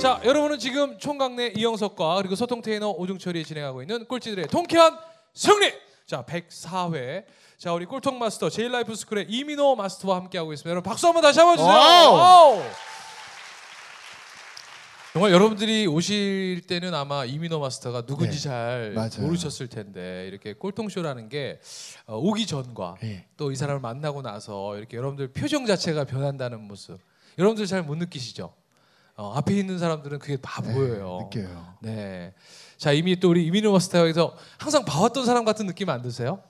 자, 여러분은 지금 총각네 이영석과 그리고 소통테이너 오종철이 진행하고 있는 꼴찌들의 통쾌한 승리. 자, 104회. 자, 우리 꼴통 마스터 제일 라이프 스쿨의 이민호 마스터와 함께하고 있습니다. 여러분 박수 한번 다시 한번 주세요. 와우. 와우. 정말 여러분들이 오실 때는 아마 이민호 마스터가 누군지 네, 잘 맞아요. 모르셨을 텐데 이렇게 꼴통쇼라는 게 어, 오기 전과 예. 또이 사람을 만나고 나서 이렇게 여러분들 표정 자체가 변한다는 모습 여러분들 잘 못 느끼시죠? 어, 앞에 있는 사람들은 그게 다 네, 보여요. 느껴요. 네. 자 이미 또 우리 이민호 마스터에서 항상 봐왔던 사람 같은 느낌 안 드세요?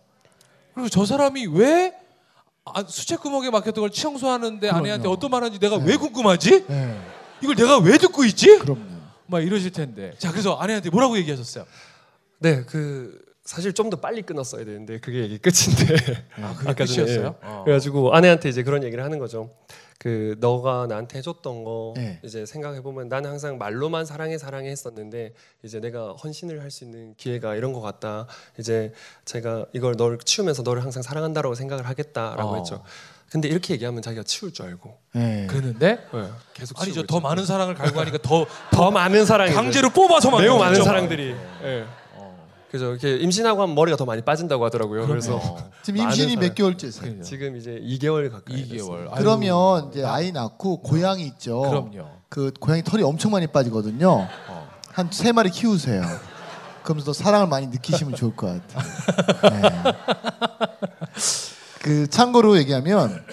그리고 저 사람이 왜 아, 수채 구멍에 막혔던 걸 청소하는데 아내한테 그럼요. 어떤 말하는지 내가 네. 왜 궁금하지? 네, 이걸 내가 왜 듣고 있지? 그럼요. 막 이러실 텐데. 자 그래서 아내한테 뭐라고 얘기하셨어요? 네, 그 사실 좀 더 빨리 끊었어야 되는데 그게 얘기 끝인데. 아 그게 아까 전에, 끝이었어요? 예. 어. 그래가지고 아내한테 이제 그런 얘기를 하는 거죠. 그 너가 나한테 해줬던 거 네. 이제 생각해 보면 나는 항상 말로만 사랑해 사랑해 했었는데 이제 내가 헌신을 할 수 있는 기회가 이런 것 같다. 이제 제가 이걸 너를 치우면서 너를 항상 사랑한다라고 생각을 하겠다라고 어. 했죠. 근데 이렇게 얘기하면 자기가 치울 줄 알고 네. 그랬는데 네, 계속 아니죠 더. 많은 사랑을 갈고 하니까 더 더 많은 사랑이 강제로 뽑아서 매우 만들죠. 많은 사랑들이 예. 어. 그죠 이렇게 임신하고 하면 머리가 더 많이 빠진다고 하더라고요. 그래서. 지금 임신이. 몇 개월째세요? 지금 이제 2개월 가까이 2개월. 됐습니다. 아유, 그러면 이제 아이 낳고 고양이 있죠. 그럼요. 그 고양이 털이 엄청 많이 빠지거든요. 어. 한세 마리 키우세요. 그러면서 더 사랑을 많이 느끼시면 좋을 것 같아요. 네. 그 참고로 얘기하면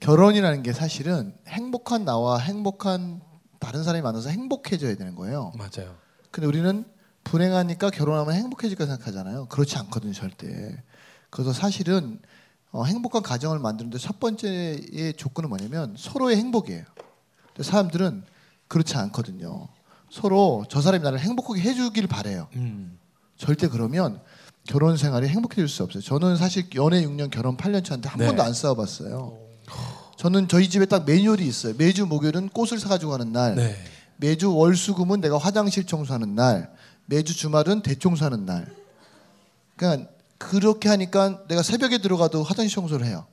결혼이라는 게 사실은 행복한 나와 행복한 다른 사람이 만나서 행복해져야 되는 거예요. 맞아요. 근데 우리는 불행하니까 결혼하면 행복해질까 생각하잖아요. 그렇지 않거든요, 절대. 그래서 사실은 어, 행복한 가정을 만드는데 첫 번째의 조건은 뭐냐면 서로의 행복이에요. 근데 사람들은 그렇지 않거든요. 서로 저 사람이 나를 행복하게 해주길 바래요. 음. 절대 그러면 결혼 생활이 행복해질 수 없어요. 저는 사실 연애 6년, 결혼 8년 차인데 한 네. 번도 안 싸워봤어요. 저는 저희 집에 딱 매뉴얼이 있어요. 매주 목요일은 꽃을 사가지고 가는 날, 네. 매주 월수금은 내가 화장실 청소하는 날, 매주 주말은 대청소하는 날. 그러니까 그렇게 하니까 내가 새벽에 들어가도 화장실 청소를 해요.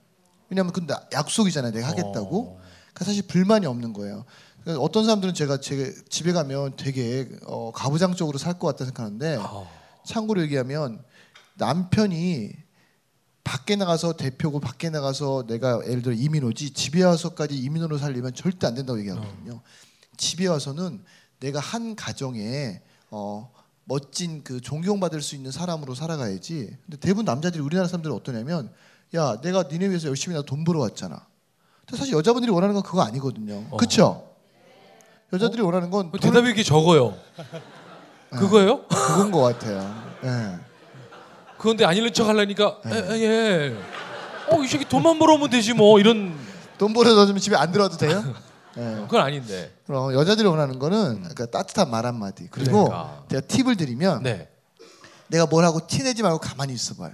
왜냐하면 근데 약속이잖아요. 내가 하겠다고. 그러니까 사실 불만이 없는 거예요. 그러니까 어떤 사람들은 제가 제 집에 가면 되게 어, 가부장적으로 살 것 같다 생각하는데 어. 참고로 얘기하면 남편이 밖에 나가서 대표고 밖에 나가서 내가 예를 들어 이민호지 집에 와서까지 이민호로 살려면 절대 안 된다고 얘기하거든요. 집에 와서는 내가 한 가정에 어, 멋진 그 존경받을 수 있는 사람으로 살아가야지. 근데 대부분 남자들이 우리나라 사람들은 어떠냐면 야 내가 니네 위해서 열심히 나 돈 벌어 왔잖아. 근데 사실 여자분들이 원하는 건 그거 아니거든요. 어. 그렇죠? 여자들이 원하는 건그 대답이 이렇게 적어요. 그거예요? 그건 것 같아요. 예. 그건데 안 읽는 척 하려니까 에, 에, 예. 어, 이 새끼 돈만 벌어오면 되지 뭐 이런 돈 벌어다 주면 집에 안 들어와도 돼요? 예. 그건 아닌데. 그럼 여자들이 원하는 거는 그러니까 따뜻한 말 한마디. 그리고 그러니까. 제가 팁을 드리면 네. 내가 뭘 하고 티내지 말고 가만히 있어봐요.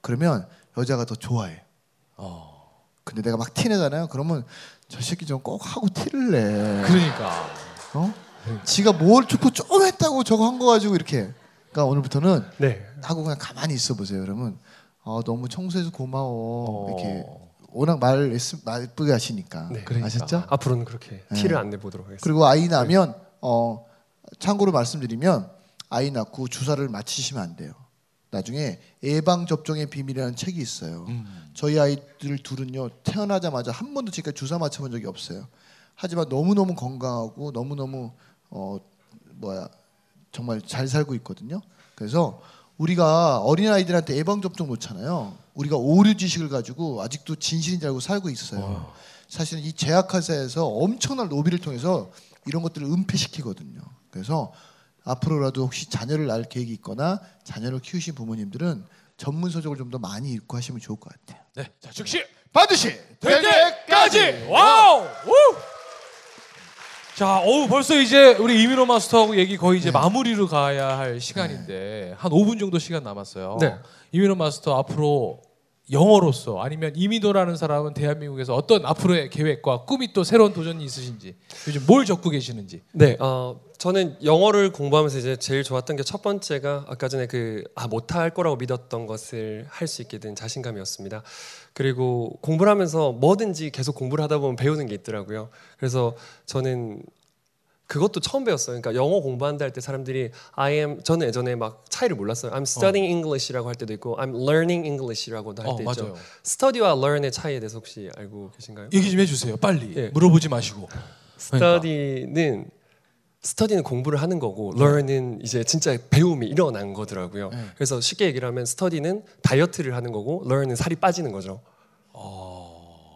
그러면 여자가 더 좋아해. 어. 근데 내가 막 티내잖아요. 그러면 저 새끼 좀 꼭 하고 티를 내. 그러니까. 어? 지가 뭘 좋고 좀 했다고 저거 한 거 가지고 이렇게. 그러니까 오늘부터는 네. 하고 그냥 가만히 있어 보세요. 그러면 아, 너무 청소해서 고마워. 어. 이렇게 워낙 말 예쁘게 하시니까. 네. 그러니까. 아셨죠? 앞으로는 그렇게 네. 티를 안 내보도록 하겠습니다. 그리고 아이 낳으면 어 참고로 말씀드리면 아이 낳고 주사를 맞히시면 안 돼요. 나중에 예방 접종의 비밀이라는 책이 있어요. 음. 저희 아이들 둘은요 태어나자마자 한 번도 지금까지 주사 맞춰본 적이 없어요. 하지만 너무 너무 건강하고 너무 너무 어 뭐야 정말 잘 살고 있거든요. 그래서 우리가 어린 아이들한테 예방 접종 놓잖아요. 우리가 오류 지식을 가지고 아직도 진실인 줄 알고 살고 있어요. 사실은 이 제약회사에서 엄청난 로비를 통해서 이런 것들을 은폐시키거든요. 그래서 앞으로라도 혹시 자녀를 낳을 계획이 있거나 자녀를 키우신 부모님들은 전문 서적을 좀 더 많이 읽고 하시면 좋을 것 같아요. 네. 자, 즉시 반드시 될 때까지. 와우! 우! 자, 어우 벌써 이제 우리 이민호 마스터하고 얘기 거의 이제 마무리로 가야 할 시간인데 한 5분 정도 시간 남았어요. 네. 이민호 마스터 앞으로 영어로서 아니면 이민호라는 사람은 대한민국에서 어떤 앞으로의 계획과 꿈이 또 새로운 도전이 있으신지 요즘 뭘 적고 계시는지. 네, 어, 저는 영어를 공부하면서 이제 제일 좋았던 게 첫 번째가 아까 전에 그 아, 못할 거라고 믿었던 것을 할 수 있게 된 자신감이었습니다. 그리고 공부를 하면서 뭐든지 계속 공부를 하다 보면 배우는 게 있더라고요. 그래서 저는 그것도 처음 배웠어요. 그러니까 영어 공부한다 할 때 사람들이 I am 저는 예전에 막 차이를 몰랐어요. I'm studying English라고 할 때도 있고 I'm learning English라고도 할 어, 때 있죠. 맞아요. study와 learn의 차이에 대해서 혹시 알고 계신가요? 얘기 좀 해주세요. 빨리 예. 물어보지 마시고. 그러니까. study는 스터디는 공부를 하는 거고 learn은 이제 진짜 배움이 일어난 거더라고요. 네. 그래서 쉽게 얘기를 하면 스터디는 다이어트를 하는 거고 learn은 살이 빠지는 거죠.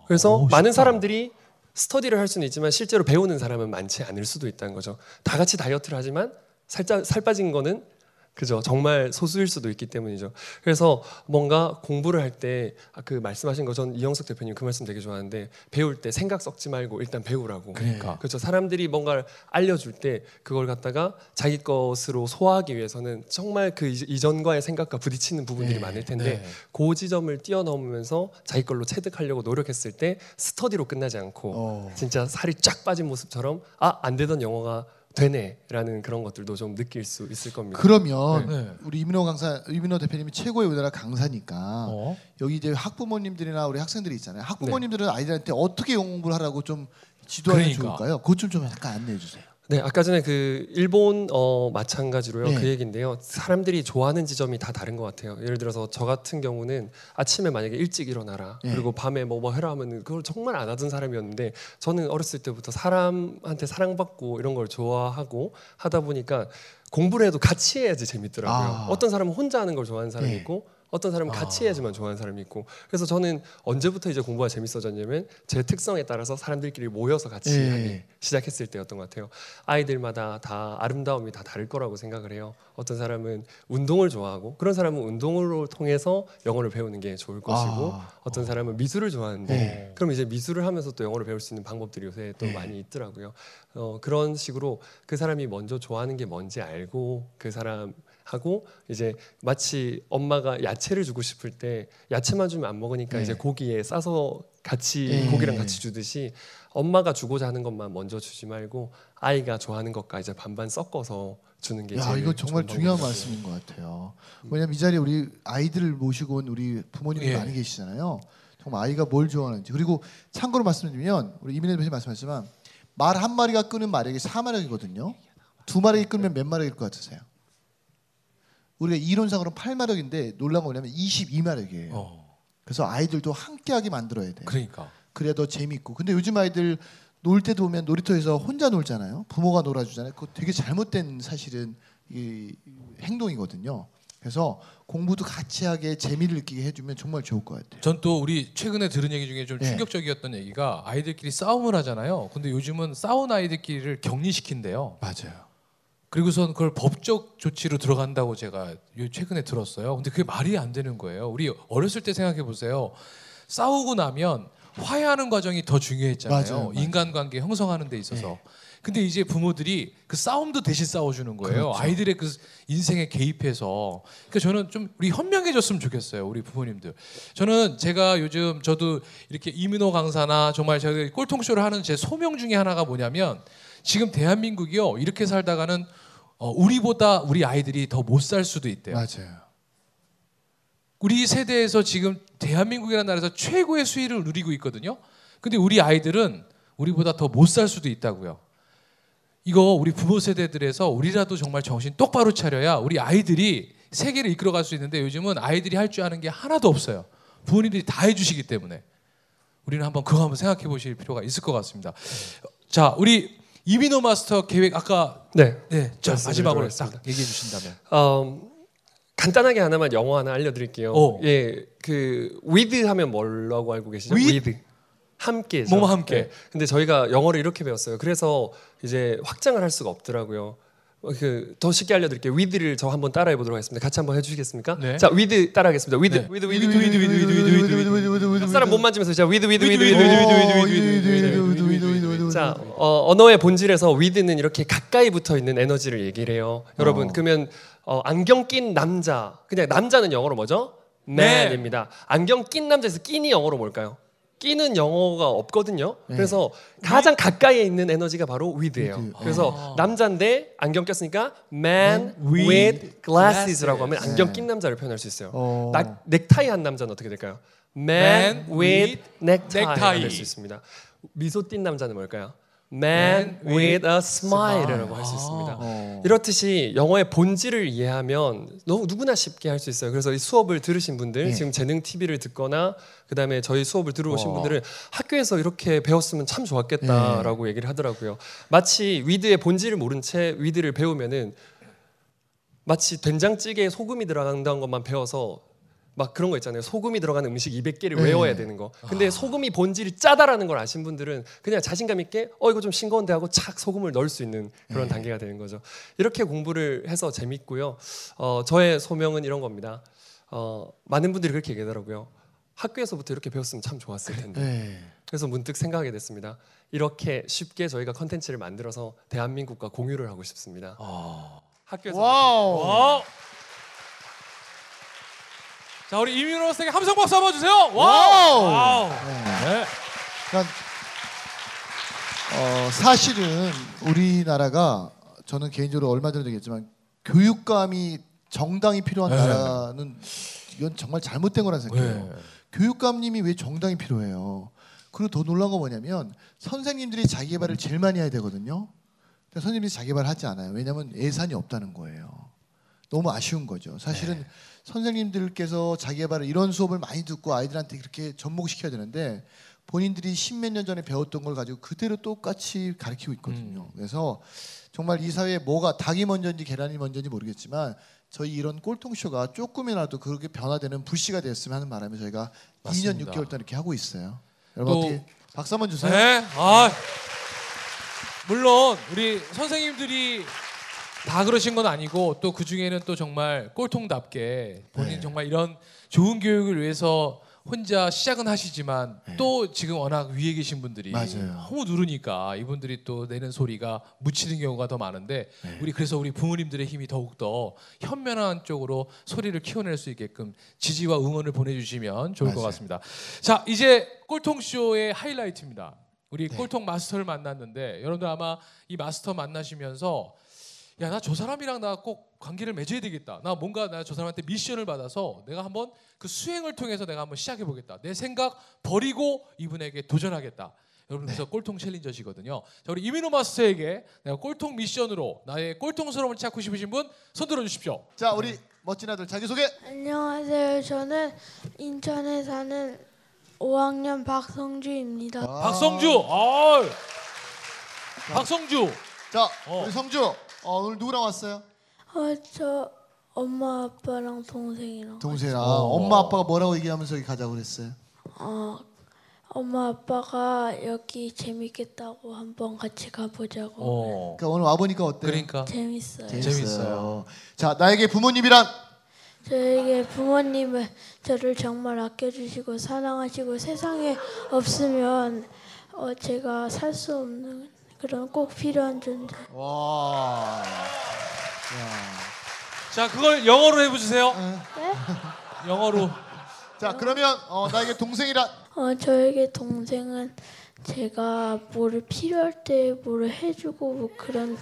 그래서 오, 많은 쉽다. 사람들이 스터디를 할 수는 있지만 실제로 배우는 사람은 많지 않을 수도 있다는 거죠. 다 같이 다이어트를 하지만 살짝 살 빠진 거는 그죠 정말 소수일 수도 있기 때문이죠. 그래서 뭔가 공부를 할 때 그 말씀하신 거 전 이영석 대표님 그 말씀 되게 좋아하는데 배울 때 생각 썩지 말고 일단 배우라고. 그러니까. 그렇죠. 사람들이 뭔가를 알려줄 때 그걸 갖다가 자기 것으로 소화하기 위해서는 정말 그 이- 이전과의 생각과 부딪히는 부분들이 네, 많을 텐데 네. 그 지점을 뛰어넘으면서 자기 걸로 체득하려고 노력했을 때 스터디로 끝나지 않고 어. 진짜 살이 쫙 빠진 모습처럼 아 안 되던 영어가 되네라는 그런 것들도 좀 느낄 수 있을 겁니다. 그러면 네. 우리 이민호 강사 이민호 대표님이 최고의 우리나라 강사니까 어? 여기 이제 학부모님들이나 우리 학생들이 있잖아요. 네. 학부모님들은 아이들한테 어떻게 영어 공부를 하라고 좀 지도하면 그러니까. 좋을까요? 그것 좀, 좀 약간 안내해 주세요. 네, 아까 전에 그 일본 어 마찬가지로요. 네. 그 얘기인데요. 사람들이 좋아하는 지점이 다 다른 것 같아요. 예를 들어서 저 같은 경우는 아침에 만약에 일찍 일어나라. 네. 그리고 밤에 뭐뭐 해라 하면은 그걸 정말 안 하던 사람이었는데 저는 어렸을 때부터 사람한테 사랑받고 이런 걸 좋아하고 하다 보니까 공부를 해도 같이 해야지 재밌더라고요. 아. 어떤 사람은 혼자 하는 걸 좋아하는 사람이 네. 있고 어떤 사람은 같이 아. 해야지만 좋아하는 사람이 있고 그래서 저는 언제부터 이제 공부가 재밌어졌냐면 제 특성에 따라서 사람들끼리 모여서 같이 네. 하기 시작했을 때였던 것 같아요. 아이들마다 다 아름다움이 다 다를 거라고 생각을 해요. 어떤 사람은 운동을 좋아하고 그런 사람은 운동을 통해서 영어를 배우는 게 좋을 것이고 아. 어떤 사람은 미술을 좋아하는데 네. 그럼 이제 미술을 하면서 또 영어를 배울 수 있는 방법들이 요새 또 네. 많이 있더라고요. 어, 그런 식으로 그 사람이 먼저 좋아하는 게 뭔지 알고 그 사람 하고 이제 마치 엄마가 야채를 주고 싶을 때 야채만 주면 안 먹으니까 네. 이제 고기에 싸서 같이 네. 고기랑 같이 주듯이 엄마가 주고자 하는 것만 먼저 주지 말고 아이가 좋아하는 것과 이제 반반 섞어서 주는 게 야 제일 이거 정말 중요한. 말씀인 것 같아요. 왜냐면 이 자리에 우리 아이들을 모시고 온 우리 부모님이 예. 많이 계시잖아요. 정말 아이가 뭘 좋아하는지 그리고 참고로 말씀드리면 우리 이민혜 대표님 말씀하셨지만 말 한 마리가 끄는 마력이 4마력이거든요. 두 마력이 끄면 몇 마력일 것 같으세요? 우리가 이론상으로 8마력인데 놀란 거 뭐냐면 22마력이에요. 어. 그래서 아이들도 함께하게 만들어야 돼. 그러니까. 그래야 더 재밌고. 근데 요즘 아이들 놀 때도 보면 놀이터에서 혼자 놀잖아요. 부모가 놀아주잖아요. 그거 되게 잘못된 사실은 이 행동이거든요. 그래서 공부도 같이 하게 재미를 느끼게 해주면 정말 좋을 것 같아요. 전 또 우리 최근에 들은 얘기 중에 좀 네. 충격적이었던 얘기가 아이들끼리 싸움을 하잖아요. 근데 요즘은 싸운 아이들끼리를 격리시킨대요. 맞아요. 그리고선 그걸 법적 조치로 들어간다고 제가 요- 최근에 들었어요. 근데 그게 말이 안 되는 거예요. 우리 어렸을 때 생각해 보세요. 싸우고 나면 화해하는 과정이 더 중요했잖아요. 맞아요, 맞아요. 인간관계 형성하는 데 있어서. 네. 근데 이제 부모들이 그 싸움도 대신 싸워주는 거예요. 그렇죠. 아이들의 그 인생에 개입해서. 그러니까 저는 좀 우리 현명해졌으면 좋겠어요. 우리 부모님들. 저는 제가 요즘 저도 이렇게 이민호 강사나 정말 저희 꼴통쇼를 하는 제 소명 중에 하나가 뭐냐면 지금 대한민국이요 이렇게 살다가는 어, 우리보다 우리 아이들이 더 못 살 수도 있대요. 맞아요. 우리 세대에서 지금 대한민국이라는 나라에서 최고의 수위를 누리고 있거든요. 근데 우리 아이들은 우리보다 더 못 살 수도 있다고요. 이거 우리 부모 세대들에서 우리라도 정말 정신 똑바로 차려야 우리 아이들이 세계를 이끌어갈 수 있는데 요즘은 아이들이 할 줄 아는 게 하나도 없어요. 부모님들이 다 해주시기 때문에 우리는 한번 그거 한번 생각해 보실 필요가 있을 것 같습니다. 자, 우리 이민호 마스터 계획 아까 네. 네, 자 마지막으로. 딱 얘기해 주신다면. 음, 간단하게 하나만 영어 하나 알려드릴게요. 오. 예, 그 with 하면 뭐라고 알고 계시죠? with? 함께죠. 뭐뭐 함께. 예, 근데 저희가 영어를 이렇게 배웠어요. 그래서 이제 확장을 할 수가 없더라고요. 어, 그더 쉽게 알려드릴게요. with를 저 한번 따라해 보도록 하겠습니다. 같이 한번 해주시겠습니까? 네. 자, with 따라하겠습니다. with, 네. with, with, with, with, with, with, with, with, with, with. 옆 사람 못 만지면서 자, with, with, with, with, with, with, with, with, with, with. 자, 어, 언어의 본질에서 with는 이렇게 가까이 붙어 있는 에너지를 얘기를 해요. 여러분, 어. 그러면 어, 안경 낀 남자, 그냥 남자는 영어로 뭐죠? 네. man입니다. 안경 낀 남자에서 낀이 영어로 뭘까요? 끼는 영어가 없거든요. 네. 그래서 가장 가까이에 있는 에너지가 바로 with예요. with. 그래서 남자인데 안경 꼈으니까 man with with glasses라고 하면. 안경 네. 낀 남자를 표현할 수 있어요. 어. 나, 넥타이 한 남자는 어떻게 될까요? Man, Man with necktie necktie. 될수 있습니다. 미소 띈 남자는 뭘까요? Man with a Smile이라고 할 수 있습니다. 어. 이렇듯이 영어의 본질을 이해하면 너무 누구나 쉽게 할 수 있어요. 그래서 이 수업을 들으신 분들, 예. 지금 재능 TV를 듣거나 그다음에 저희 수업을 들어오신 와. 분들은 학교에서 이렇게 배웠으면 참 좋았겠다라고 얘기를 하더라고요. 마치 위드의 본질을 모른 채 위드를 배우면은 마치 된장찌개에 소금이 들어간다는 것만 배워서 막 그런 거 있잖아요. 소금이 들어간 음식 200개를 네. 외워야 되는 거. 근데 소금이 본질이 짜다라는 걸 아신 분들은 그냥 자신감 있게 어 이거 좀 싱거운데 하고 착 소금을 넣을 수 있는 그런 단계가 되는 거죠. 이렇게 공부를 해서 재밌고요. 어, 저의 소명은 이런 겁니다. 어, 많은 분들이 그렇게 얘기하더라고요. 학교에서부터 이렇게 배웠으면 참 좋았을 텐데. 네. 그래서 문득 생각하게 됐습니다. 이렇게 쉽게 저희가 컨텐츠를 만들어서 대한민국과 공유를 하고 싶습니다. 학교에서 와우. 와우. 자 우리 이민호 선생님 함성 박수 한번 주세요. 와우. 와우. 네. 네. 그러니까 어, 사실은 우리나라가 저는 개인적으로 얼마 전에도 얘기했지만 교육감이 정당이 필요한 네. 나라는 이건 정말 잘못된 거라 생각해요. 네. 교육감님이 왜 정당이 필요해요? 그리고 더 놀란 건 뭐냐면 선생님들이 자기 개발을 제일 많이 해야 되거든요. 근데 선생님들이 자기 개발을 하지 않아요. 왜냐하면 예산이 없다는 거예요. 너무 아쉬운 거죠. 사실은 선생님들께서 자기 개발을 이런 수업을 많이 듣고 아이들한테 그렇게 접목시켜야 되는데 본인들이 십몇 년 전에 배웠던 걸 가지고 그대로 똑같이 가르치고 있거든요. 그래서 정말 이 사회에 뭐가 닭이 먼저인지 계란이 먼저인지 모르겠지만 저희 이런 꼴통쇼가 조금이라도 그렇게 변화되는 불씨가 됐으면 하는 바람에 저희가 맞습니다. 2년 6개월 동안 이렇게 하고 있어요. 여러분 또- 어떻게 박수 한번 주세요. 네. 아 물론 우리 선생님들이 다 그러신 건 아니고 또 그 중에는 또 정말 꼴통답게 본인 네. 정말 이런 좋은 교육을 위해서 혼자 시작은 하시지만 네. 또 지금 워낙 위에 계신 분들이 맞아요. 너무 누르니까 이분들이 또 내는 소리가 묻히는 경우가 더 많은데 네. 우리 그래서 우리 부모님들의 힘이 더욱 더 현면한 쪽으로 소리를 키워낼 수 있게끔 지지와 응원을 보내주시면 좋을 것 맞아요. 같습니다. 자 이제 꼴통 쇼의 하이라이트입니다. 우리 네. 꼴통 마스터를 만났는데 여러분들 아마 이 마스터 만나시면서 야 나 저 사람이랑 나 꼭 관계를 맺어야 되겠다. 나 뭔가 나 저 사람한테 미션을 받아서 내가 한번 그 수행을 통해서 내가 한번 시작해 보겠다. 내 생각 버리고 이분에게 도전하겠다. 여러분 그래서 꼴통 챌린저시거든요. 자 우리 이민호 마스터에게 내가 꼴통 미션으로 나의 꼴통스러움을 찾고 싶으신 분 손들어 주십시오. 자 우리 멋진 아들 자기 소개. 안녕하세요. 저는 인천에 사는 5학년 박성주입니다. 아. 박성주. 아 박성주. 자 어. 우리 성주. 어, 오늘 누구랑 왔어요? 어, 저 엄마 아빠랑 동생이랑 동생아. 어. 엄마 아빠가 뭐라고 얘기하면서 여기 가자고 그랬어요? 어, 엄마 아빠가 여기 재밌겠다고 한번 같이 가보자고 어. 그러니까 오늘 와 보니까 어때요? 그러니까 재밌어요. 재밌어요. 자 나에게 부모님이란 저에게 부모님은 저를 정말 아껴주시고 사랑하시고 세상에 없으면 어, 제가 살 수 없는 그런 꼭 필요한 존재. 와. 자 그걸 영어로 해보세요. 네? 영어로. 자 그러면 어, 나에게 동생이란 어, 저에게 동생은 제가 뭐를 필요할 때 뭐를 해주고 뭐 그런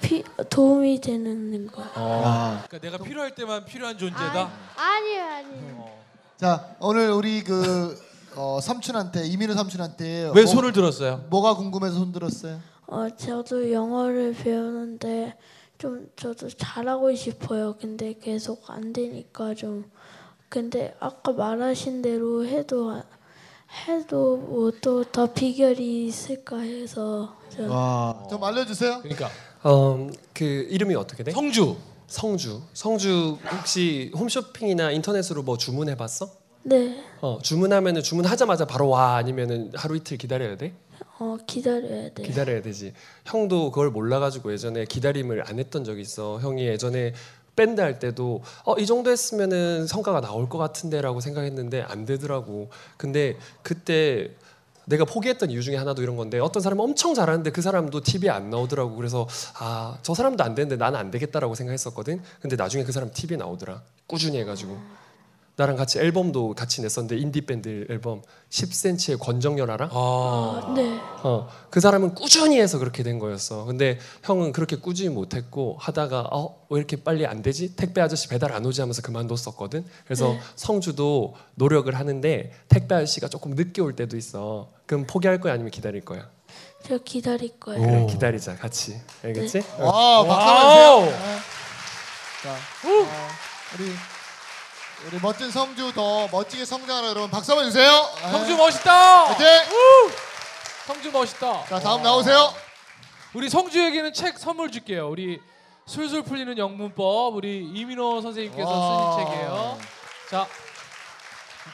피, 도움이 되는 거. 아. 그러니까 내가 필요할 때만 필요한 존재다. 아니요, 아니요. 어. 자 오늘 우리 그 어, 삼촌한테 이민우 삼촌한테 왜 뭐- 손을 들었어요? 뭐가 궁금해서 손 들었어요? 어, 저도 영어를 배우는데 좀 저도 잘하고 싶어요. 근데 계속 안 되니까 좀. 근데 아까 말하신 대로 해도 안- 해도 뭐 또 더 비결이 있을까 해서 저 와. 좀 알려주세요. 그러니까 어, 그 이름이 어떻게 돼? 성주. 성주. 성주 혹시 홈쇼핑이나 인터넷으로 뭐 주문해 봤어? 네, 어, 주문하면은 주문하자마자 바로 와 아니면은 하루 이틀 기다려야 돼? 어, 기다려야 돼. 기다려야 되지. 형도 그걸 몰라가지고 예전에 기다림을 안 했던 적이 있어. 형이 예전에 밴드 할 때도 어, 이 정도 했으면은 성과가 나올 것 같은데라고 생각했는데 안 되더라고. 근데 그때 내가 포기했던 이유 중에 하나도 이런 건데 어떤 사람은 엄청 잘하는데 그 사람도 TV에 안 나오더라고. 그래서 아 저 사람도 안 되는데 나는 안 되겠다라고 생각했었거든. 근데 나중에 그 사람 TV에 나오더라. 꾸준히 해가지고. 나랑 같이 앨범도 같이 냈었는데 인디 밴드 앨범 10cm의 권정열 알아? 아, 네. 어, 그 사람은 꾸준히 해서 그렇게 된 거였어. 근데 형은 그렇게 꾸준히 못했고 하다가 어, 왜 이렇게 빨리 안 되지? 택배 아저씨 배달 안 오지 하면서 그만뒀었거든. 그래서 네. 성주도 노력을 하는데 택배 아저씨가 조금 늦게 올 때도 있어. 그럼 포기할 거야 아니면 기다릴 거야? 저 기다릴 거예요. 그래, 기다리자 같이. 알겠지? 와, 박수 와우. 한번 주세요. 네. 자, 어, 우리 우리 멋진 성주 더 멋지게 성장하라 여러분 박수 한번 주세요. 네. 성주 멋있다. 화이팅! 성주 멋있다. 자, 다음 나오세요. 우리 성주에게는 책 선물 줄게요. 우리 술술 풀리는 영문법 우리 이민호 선생님께서 와. 쓰신 책이에요. 자,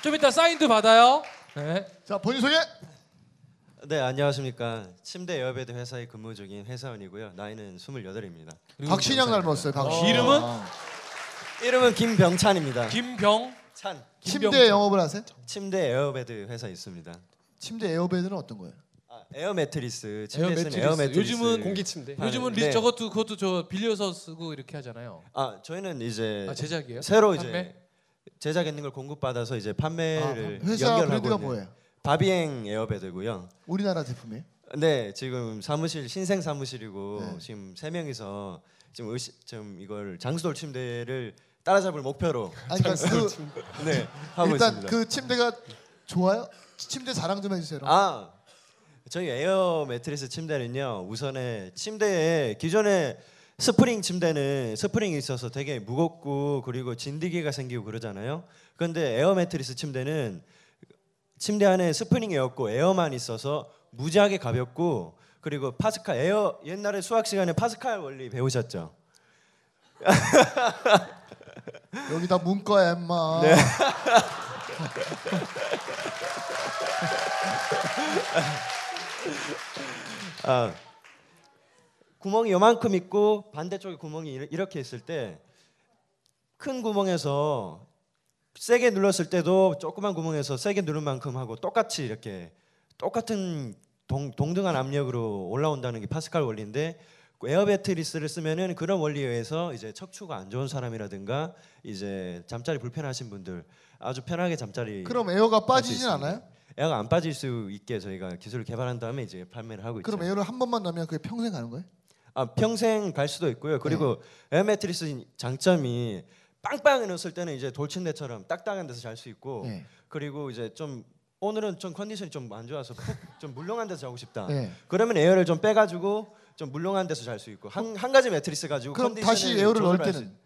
좀 이따 사인도 받아요. 네. 자, 본인 소개. 네 안녕하십니까 침대 에어베드 회사에 근무 중인 회사원이고요 나이는 28입니다 박신영 닮았어요. 박신. 어. 이름은? 이름은 김병찬입니다 김병. 찬 침대 김병찬. 영업을 하세요? 침대 에어베드 회사에 있습니다 침대 에어베드는 어떤 거예요? 아, 에어 매트리스 에어 매트리스. 에어 매트리스 요즘은 공기 침대. 요즘은 네. 리 저것도 그것도 저 빌려서 쓰고 이렇게 하잖아요. 아 저희는 이제 아 제작이에요? 새로 판매? 이제 제작했는 걸 공급 받아서 이제 판매를 아, 회사 연결하고 브랜드가 있는 뭐예요? 바비행 에어베드고요 우리나라 제품이에요? 네 지금 사무실 신생 사무실이고 네. 지금 세 명이서 지금 의시, 지금 이걸 장수돌 침대를 따라잡을 목표로 아니 그러니까 그 네 하고 일단 있습니다. 그 침대가 좋아요? 침대 자랑 좀 해주세요. 아 저희 에어 매트리스 침대는요 우선에 침대에 기존에 스프링 침대는 스프링이 있어서 되게 무겁고 그리고 진드기가 생기고 그러잖아요. 그런데 에어 매트리스 침대는 침대 안에 스프링이 없고 에어만 있어서 무지하게 가볍고 그리고 파스칼 에어 옛날에 수학 시간에 파스칼 원리 배우셨죠? 여기 다 문과야 임마. 네. 아, 구멍이 요만큼 있고 반대쪽에 구멍이 이렇- 이렇게 있을 때 큰 구멍에서 세게 눌렀을 때도 조그만 구멍에서 세게 누른 만큼 하고 똑같이 이렇게 똑같은 동, 동등한 압력으로 올라온다는 게 파스칼 원리인데 그 에어 매트리스를 쓰면은 그런 원리에 의해서 이제 척추가 안 좋은 사람이라든가 이제 잠자리 불편하신 분들 아주 편하게 잠자리 그럼 에어가 빠지진. 않아요? 에어가 안 빠질 수 있게 저희가 기술을 개발한 다음에 이제 판매를 하고 있죠. 그럼 에어를 한 번만 넣으면 그게 평생 가는 거예요? 아, 평생 갈 수도 있고요. 그리고 에어 매트리스 장점이 빵빵 넣었을 때는 이제 돌침대처럼 딱딱한 데서 잘 수 있고 네. 그리고 이제 좀 오늘은 좀 컨디션이 좀 안 좋아서 푹 좀 물렁한 데서 자고 싶다. 네. 그러면 에어를 좀 빼가지고 좀 물렁한 데서 잘 수 있고 한, 한 가지 매트리스 가지고 그럼 컨디션을 다시 에어를 넣을 조절할 수 때는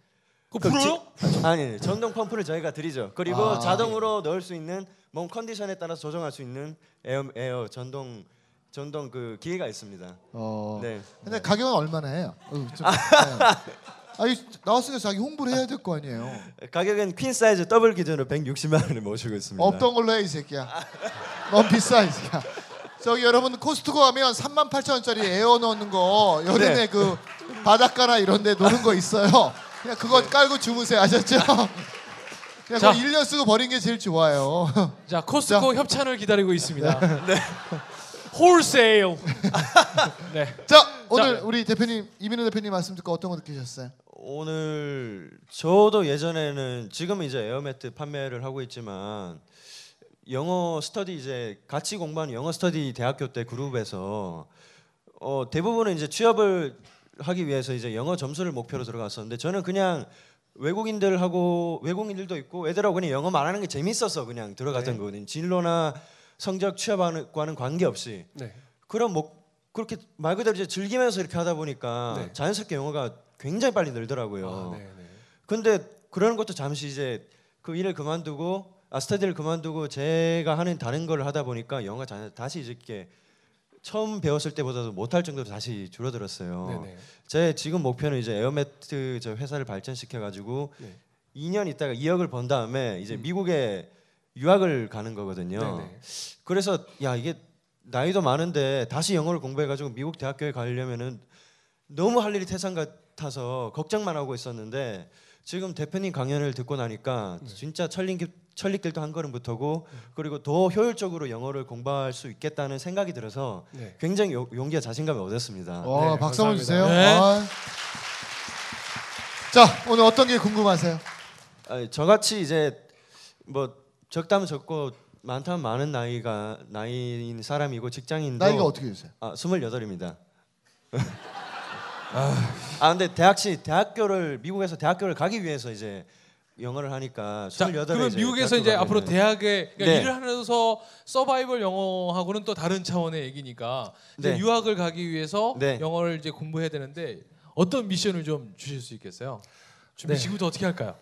그그 풀어요? 아니 전동 펌프를 저희가 드리죠. 그리고 아. 자동으로 넣을 수 있는 몸 컨디션에 따라서 조정할 수 있는 에어 에어 전동 전동 그 기계가 있습니다. 어. 네. 근데 가격은 얼마나 해요? 어, 좀, 네. 아니 나왔으니까 자기 홍보를 해야 될 거 아니에요. 가격은 queen size 더블 기준으로 160만 원을 모시고 있습니다. 없던 걸로 해 이 새끼야. 너무 비싸 이 새끼야. 저기 여러분 코스트코 가면 3만 8천 원짜리 에어 넣는 거 여름에 네. 그 바닷가나 이런 데 노는 거 있어요. 그냥 그거 깔고 주무세요. 아셨죠? 그냥 자. 그거 1년 쓰고 버린 게 제일 좋아요. 자 코스트코 협찬을 기다리고 있습니다. 네. Wholesale. 네. 자 오늘 우리 대표님 이민호 대표님 말씀 듣고 어떤 거 느끼셨어요? 오늘 저도 예전에는 지금 이제 에어매트 판매를 하고 있지만 영어 스터디 이제 같이 공부하는 영어 스터디 대학교 때 그룹에서 어 대부분은 이제 취업을 하기 위해서 이제 영어 점수를 목표로 들어갔었는데 저는 그냥 외국인들하고 외국인들도 있고 애들하고 그냥 영어 말하는 게 재밌어서 그냥 들어갔던 네. 거거든요. 진로나 성적 취업과는 관계없이 네. 그런 뭐 그렇게 말 그대로 이제 즐기면서 이렇게 하다 보니까 네. 자연스럽게 영어가 굉장히 빨리 늘더라고요. 아. 근데 그러는 것도 잠시 이제 그 일을 그만두고 아 스터디를 그만두고 제가 하는 다른 걸 하다 보니까 영어가 자- 다시 이제 이렇게 처음 배웠을 때보다도 못할 정도로 다시 줄어들었어요. 네, 네. 제 지금 목표는 이제 에어매트 저 회사를 발전시켜 가지고 네. 2년 있다가 2억을 번 다음에 이제 미국에 유학을 가는 거거든요. 네, 네. 그래서 야 이게 나이도 많은데 다시 영어를 공부해 가지고 미국 대학교에 가려면은 너무 할 일이 태산 같 아서 걱정만 하고 있었는데 지금 대표님 강연을 듣고 나니까 네. 진짜 천리길 천리길도 한 걸음부터고 그리고 더 효율적으로 영어를 공부할 수 있겠다는 생각이 들어서 네. 굉장히 요- 용기와 자신감을 얻었습니다. 와 네, 박수 한번 감사합니다. 주세요. 네. 아. 자 오늘 어떤 게 궁금하세요? 아, 저같이 이제 뭐 적다면 적고 많다면 많은 나이가 나이인 사람이고 직장인도 나이가 어떻게 되세요? 아, 28입니다. 아 근데 대학시 대학교를 미국에서 대학교를 가기 위해서 이제 영어를 하니까 28에 자, 그러면 이제 미국에서 이제 가면은 앞으로 대학에 그러니까 네. 일을 하면서 서바이벌 영어하고는 또 다른 차원의 얘기니까 이제 네. 유학을 가기 위해서 네. 영어를 이제 공부해야 되는데 어떤 미션을 좀 주실 수 있겠어요? 준비 네. 지금부터 어떻게 할까요?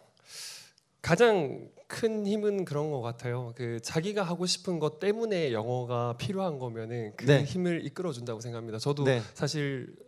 가장 큰 힘은 그런 것 같아요. 그 자기가 하고 싶은 것 때문에 영어가 필요한 거면은 그 네. 힘을 이끌어 준다고 생각합니다. 저도 네. 사실 즉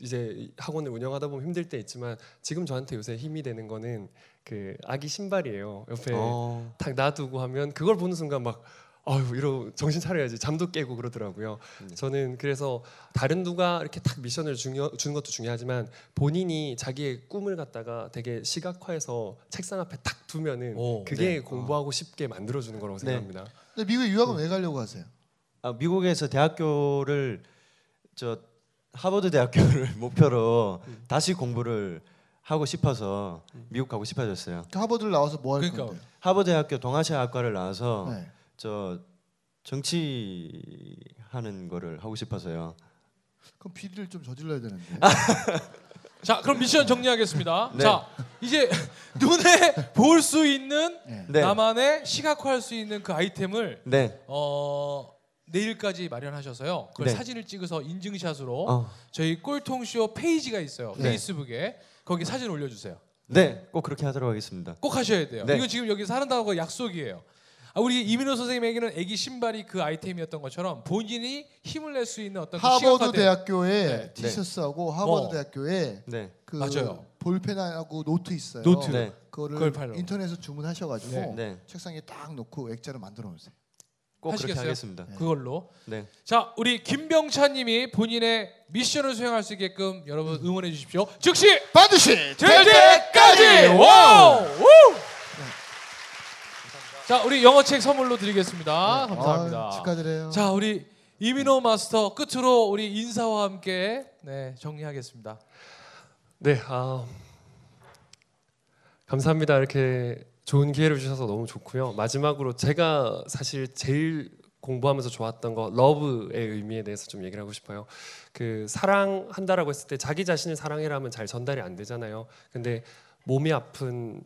이제 학원을 운영하다 보면 힘들 때 있지만 지금 저한테 요새 힘이 되는 거는 그 아기 신발이에요. 옆에 어, 딱 놔두고 하면 그걸 보는 순간 막 아유 이러 정신 차려야지 잠도 깨고 그러더라고요. 네. 저는 그래서 다른 누가 이렇게 딱 미션을 중요, 주는 것도 중요하지만 본인이 자기의 꿈을 갖다가 되게 시각화해서 책상 앞에 딱 두면은 오, 그게 네. 공부하고 싶게 만들어주는 거라고 네. 생각합니다. 근데 미국에 유학은 왜 가려고 하세요? 아, 미국에서 대학교를 저 하버드 대학교를 목표로 음. 다시 공부를 하고 싶어서 미국 가고 싶어졌어요. 그 하버드를 나와서 뭐 할 그러니까. 건데? 하버드 대학교 동아시아학과를 나와서 네. 저 정치 하는 거를 하고 싶어서요. 그럼 비리를 좀 저질러야 되는데. 자, 그럼 미션 정리하겠습니다. 네. 자, 이제 눈에 볼 수 있는 네. 네. 나만의 시각화할 수 있는 그 아이템을 네. 어 내일까지 마련하셔서요. 그걸 네. 사진을 찍어서 인증샷으로 어. 저희 꼴통쇼 페이지가 있어요. 네. 페이스북에 거기 사진 올려주세요. 네. 꼭 그렇게 하도록 하겠습니다. 꼭 하셔야 돼요. 네. 이거 지금 여기서 하는다고 약속이에요. 아, 우리 이민호 선생님에게는 애기 신발이 그 아이템이었던 것처럼 본인이 힘을 낼 수 있는 어떤 그 하버드 시각화된- 대학교에 네. 티셔츠하고 하버드 어. 대학교에 네. 그 맞아요. 볼펜하고 노트 있어요. 노트. 네. 그거를 그걸 팔러. 인터넷에서 주문하셔가지고 네. 네. 책상에 딱 놓고 액자를 만들어 놓으세요. 꼭 그렇게 하시겠어요? 하겠습니다. 그걸로. 네. 자, 우리 김병찬님이 본인의 미션을 수행할 수 있게끔 여러분 응원해 주십시오. 즉시 반드시 될 때까지. 와우! 우! 자, 우리 영어책 선물로 드리겠습니다. 감사합니다. 아, 축하드려요. 자, 우리 이민호 마스터 끝으로 우리 인사와 함께 네, 정리하겠습니다. 네, 아, 감사합니다. 이렇게 좋은 기회를 주셔서 너무 좋고요. 마지막으로 제가 사실 제일 공부하면서 좋았던 거 러브의 의미에 대해서 좀 얘기를 하고 싶어요. 그 사랑한다라고 했을 때 자기 자신을 사랑해라면 잘 전달이 안 되잖아요. 근데 몸이 아픈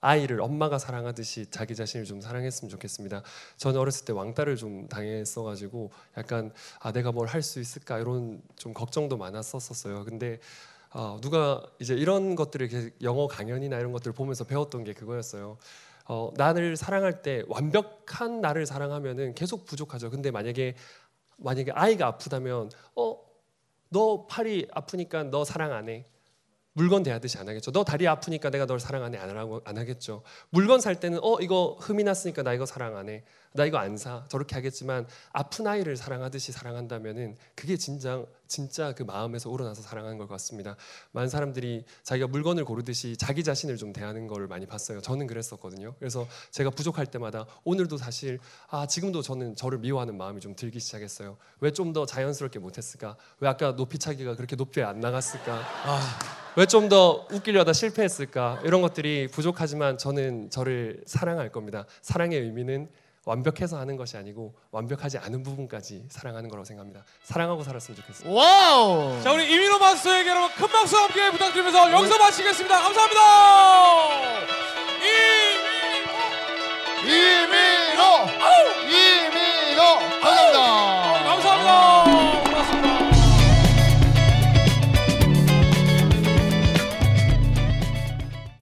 아이를 엄마가 사랑하듯이 자기 자신을 좀 사랑했으면 좋겠습니다. 저는 어렸을 때 왕따를 좀 당했어가지고 약간 아 내가 뭘 할 수 있을까 이런 좀 걱정도 많았었었어요. 근데 아, 누가 이제 이런 것들을 영어 강연이나 이런 것들을 보면서 배웠던 게 그거였어요. 어, 나를 사랑할 때 완벽한 나를 사랑하면은 계속 부족하죠. 근데 만약에 만약에 아이가 아프다면 어 너 팔이 아프니까 너 사랑 안 해. 물건 대하듯이 안 하겠죠. 너 다리 아프니까 내가 널 사랑 안 해. 안 하겠죠. 물건 살 때는 어 이거 흠이 났으니까 나 이거 사랑 안 해. 나 이거 안 사. 저렇게 하겠지만 아픈 아이를 사랑하듯이 사랑한다면은 그게 진짜 진짜 그 마음에서 우러나서 사랑하는 것 같습니다. 많은 사람들이 자기가 물건을 고르듯이 자기 자신을 좀 대하는 걸 많이 봤어요. 저는 그랬었거든요. 그래서 제가 부족할 때마다 오늘도 사실 아 지금도 저는 저를 미워하는 마음이 좀 들기 시작했어요. 왜 좀 더 자연스럽게 못했을까? 왜 아까 높이 차기가 그렇게 높이 안 나갔을까? 아, 왜 좀 더 웃기려다 실패했을까? 이런 것들이 부족하지만 저는 저를 사랑할 겁니다. 사랑의 의미는 완벽해서 하는 것이 아니고 완벽하지 않은 부분까지 사랑하는 거라고 생각합니다. 사랑하고 살았으면 좋겠습니다. 와우! 자 우리 이민호 마스터에게 여러분 큰 박수 함께 부탁드리면서 여기서 마치겠습니다. 감사합니다. 이민호, 이민호, 이민호, 감사합니다. 감사합니다.